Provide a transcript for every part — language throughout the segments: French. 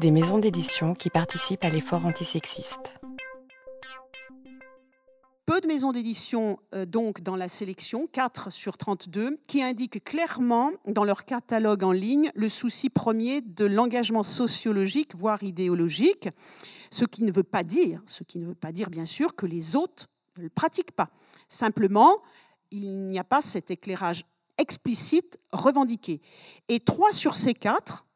des maisons d'édition qui participent à l'effort antisexiste. Peu de maisons d'édition euh, donc dans la sélection, 4 sur 32, qui indiquent clairement dans leur catalogue en ligne le souci premier de l'engagement sociologique, voire idéologique, ce qui ne veut pas dire, ce qui ne veut pas dire bien sûr que les autres ne le pratiquent pas. Simplement, il n'y a pas cet éclairage explicite revendiqué. Et 3 sur ces 4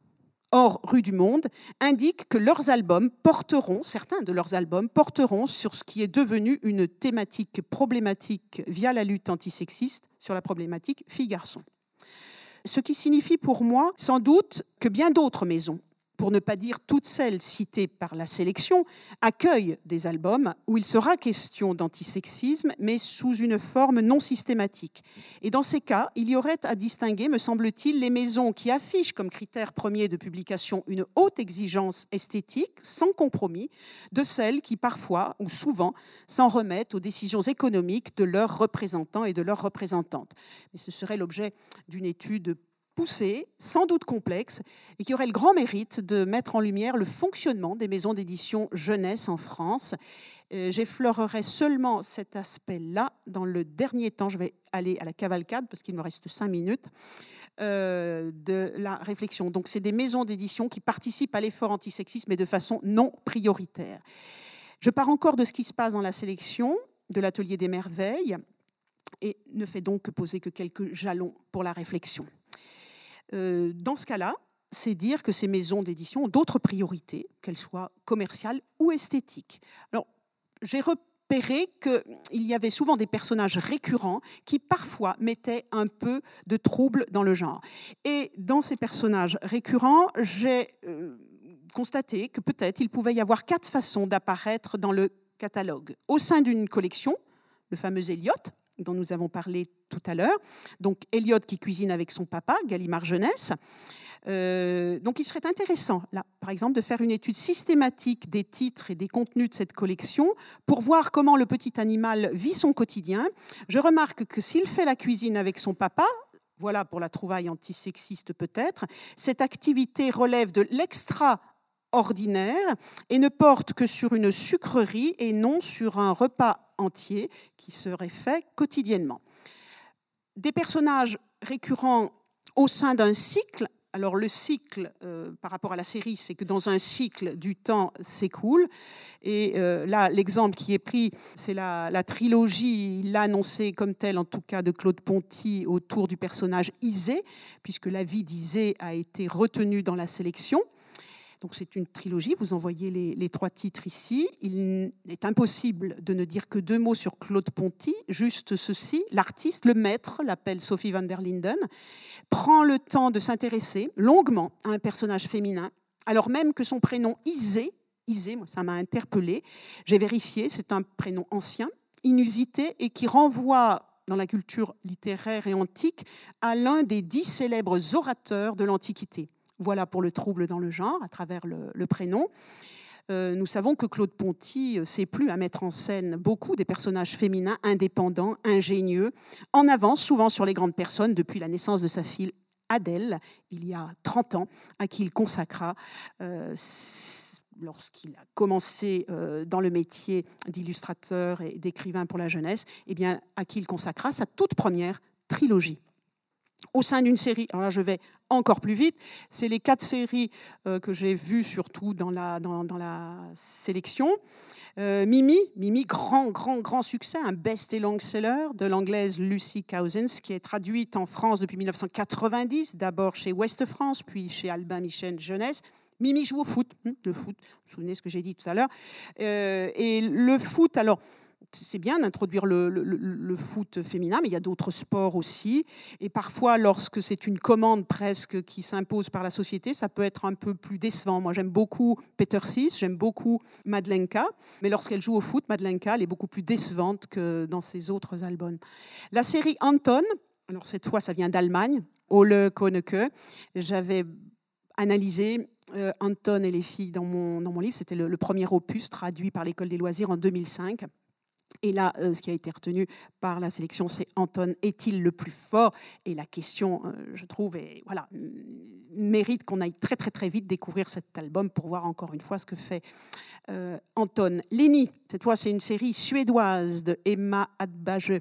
Or, Rue du Monde indique que leurs albums porteront, certains de leurs albums porteront sur ce qui est devenu une thématique problématique via la lutte antisexiste sur la problématique filles-garçons. Ce qui signifie pour moi sans doute que bien d'autres maisons pour ne pas dire toutes celles citées par la sélection, accueillent des albums où il sera question d'antisexisme, mais sous une forme non systématique. Et dans ces cas, il y aurait à distinguer, me semble-t-il, les maisons qui affichent comme critère premier de publication une haute exigence esthétique, sans compromis, de celles qui parfois ou souvent s'en remettent aux décisions économiques de leurs représentants et de leurs représentantes. Mais ce serait l'objet d'une étude poussée, sans doute complexe, et qui aurait le grand mérite de mettre en lumière le fonctionnement des maisons d'édition jeunesse en France. Euh, j'effleurerai seulement cet aspect-là dans le dernier temps. Je vais aller à la cavalcade parce qu'il me reste cinq minutes euh, de la réflexion. Donc, c'est des maisons d'édition qui participent à l'effort antisexiste, mais de façon non prioritaire. Je pars encore de ce qui se passe dans la sélection de l'atelier des merveilles et ne fais donc que poser que quelques jalons pour la réflexion. Euh, dans ce cas-là, c'est dire que ces maisons d'édition ont d'autres priorités, qu'elles soient commerciales ou esthétiques. Alors, j'ai repéré qu'il y avait souvent des personnages récurrents qui parfois mettaient un peu de trouble dans le genre. Et dans ces personnages récurrents, j'ai euh, constaté que peut-être il pouvait y avoir quatre façons d'apparaître dans le catalogue. Au sein d'une collection, le fameux Elliot, dont nous avons parlé tout à l'heure. Donc Elliot qui cuisine avec son papa, Gallimard Jeunesse. Euh, donc il serait intéressant, là, par exemple, de faire une étude systématique des titres et des contenus de cette collection pour voir comment le petit animal vit son quotidien. Je remarque que s'il fait la cuisine avec son papa, voilà pour la trouvaille antisexiste peut-être, cette activité relève de l'extra ordinaire et ne porte que sur une sucrerie et non sur un repas entier qui serait fait quotidiennement. Des personnages récurrents au sein d'un cycle. Alors le cycle euh, par rapport à la série, c'est que dans un cycle du temps s'écoule. Et euh, là, l'exemple qui est pris, c'est la, trilogie, il l'a annoncé comme tel, en tout cas de Claude Ponty, autour du personnage Isée, puisque la vie d'Isée a été retenue dans la sélection. Donc c'est une trilogie, vous en voyez les, trois titres ici. Il est impossible de ne dire que deux mots sur Claude Ponty, juste ceci. L'artiste, le maître, l'appelle Sophie van der Linden, prend le temps de s'intéresser longuement à un personnage féminin, alors même que son prénom Isée, Isée, moi ça m'a interpellé, j'ai vérifié, c'est un prénom ancien, inusité et qui renvoie dans la culture littéraire et antique à l'un des dix célèbres orateurs de l'Antiquité. Voilà pour le trouble dans le genre à travers le, prénom. Euh, nous savons que Claude Ponty euh, sait plus à mettre en scène beaucoup des personnages féminins indépendants, ingénieux, en avance souvent sur les grandes personnes depuis la naissance de sa fille Adèle, il y a 30 ans, à qui il consacra, euh, lorsqu'il a commencé dans le métier d'illustrateur et d'écrivain pour la jeunesse, eh à qui il consacra sa toute première trilogie au sein d'une série. Alors là, je vais encore plus vite. C'est les quatre séries euh, que j'ai vues surtout dans la, dans, la sélection. Euh, Mimi, Mimi, grand, grand, grand succès, un best et long-seller de l'anglaise Lucy Cousins, qui est traduite en France depuis 1990, d'abord chez Ouest France, puis chez Albin Michel Jeunesse. Mimi joue au foot, hein, le foot, vous vous souvenez ce que j'ai dit tout à l'heure. Euh, et le foot, alors, c'est bien d'introduire le, foot féminin, mais il y a d'autres sports aussi. Et parfois, lorsque c'est une commande presque qui s'impose par la société, ça peut être un peu plus décevant. Moi, j'aime beaucoup Peter Sis, j'aime beaucoup Madlenka, mais lorsqu'elle joue au foot, Madlenka, elle est beaucoup plus décevante que dans ses autres albums. La série Anton, alors cette fois, ça vient d'Allemagne, Ole Koneke. J'avais analysé euh, Anton et les filles dans mon, dans mon livre. C'était le, le premier opus traduit par l'École des loisirs en 2005. Et là, euh, ce qui a été retenu par la sélection, c'est Anton est-il le plus fort? Et la question, euh, je trouve, est, voilà, mérite qu'on aille très très très vite découvrir cet album pour voir encore une fois ce que fait euh, Anton. Léni, cette fois c'est une série suédoise de Emma Adbage.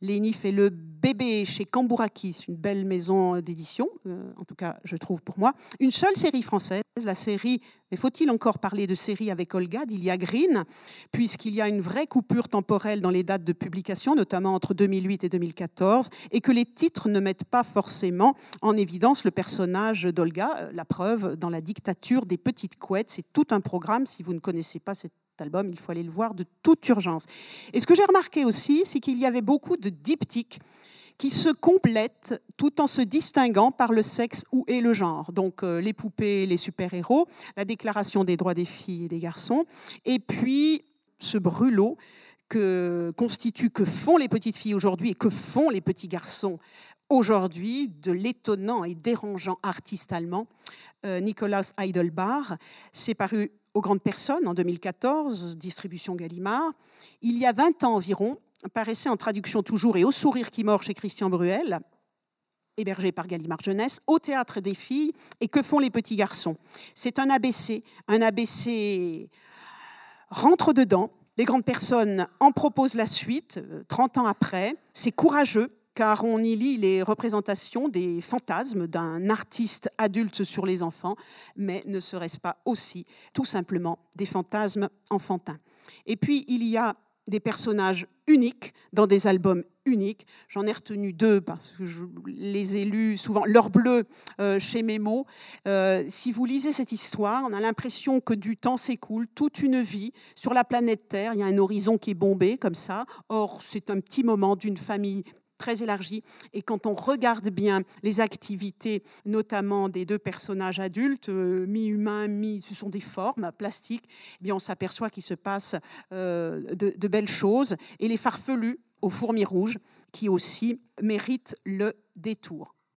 Léni fait le bébé chez Cambourakis, une belle maison d'édition, en tout cas je trouve pour moi. Une seule série française, la série, mais faut-il encore parler de série avec Olga d'Ilia Green, puisqu'il y a une vraie coupure temporelle dans les dates de publication, notamment entre 2008 et 2014, et que les titres ne mettent pas forcément en évidence le personnage d'Olga. Euh, la preuve, dans la dictature des petites couettes, c'est tout un programme. Si vous ne connaissez pas cet album, il faut aller le voir de toute urgence. Et ce que j'ai remarqué aussi, c'est qu'il y avait beaucoup de diptyques qui se complètent tout en se distinguant par le sexe ou et le genre. Donc euh, les poupées, les super-héros, la déclaration des droits des filles et des garçons, et puis ce brûlot que constituent, que font les petites filles aujourd'hui et que font les petits garçons aujourd'hui de l'étonnant et dérangeant artiste allemand euh, Nikolaus Heidelbach. C'est paru aux grandes personnes en 2014, distribution Gallimard. Il y a 20 ans environ, paraissait en traduction toujours et au sourire qui mord chez Christian Bruel, hébergé par Gallimard Jeunesse, au théâtre des filles et que font les petits garçons? C'est un ABC, un ABC rentre dedans, les grandes personnes en proposent la suite, 30 euh, ans après. C'est courageux, car on y lit les représentations des fantasmes d'un artiste adulte sur les enfants, mais ne serait-ce pas aussi tout simplement des fantasmes enfantins Et puis, il y a des personnages uniques dans des albums uniques. J'en ai retenu deux parce que je les ai lus souvent. L'heure bleue euh, chez Mémo. Euh, si vous lisez cette histoire, on a l'impression que du temps s'écoule, toute une vie sur la planète Terre. Il y a un horizon qui est bombé comme ça. Or, c'est un petit moment d'une famille très élargie. Et quand on regarde bien les activités, notamment des deux personnages adultes, euh, mi-humains, mi, ce sont des formes plastiques, eh bien on s'aperçoit qu'il se passe euh, de, belles choses. Et les farfelus aux fourmis rouges, qui aussi méritent le détour.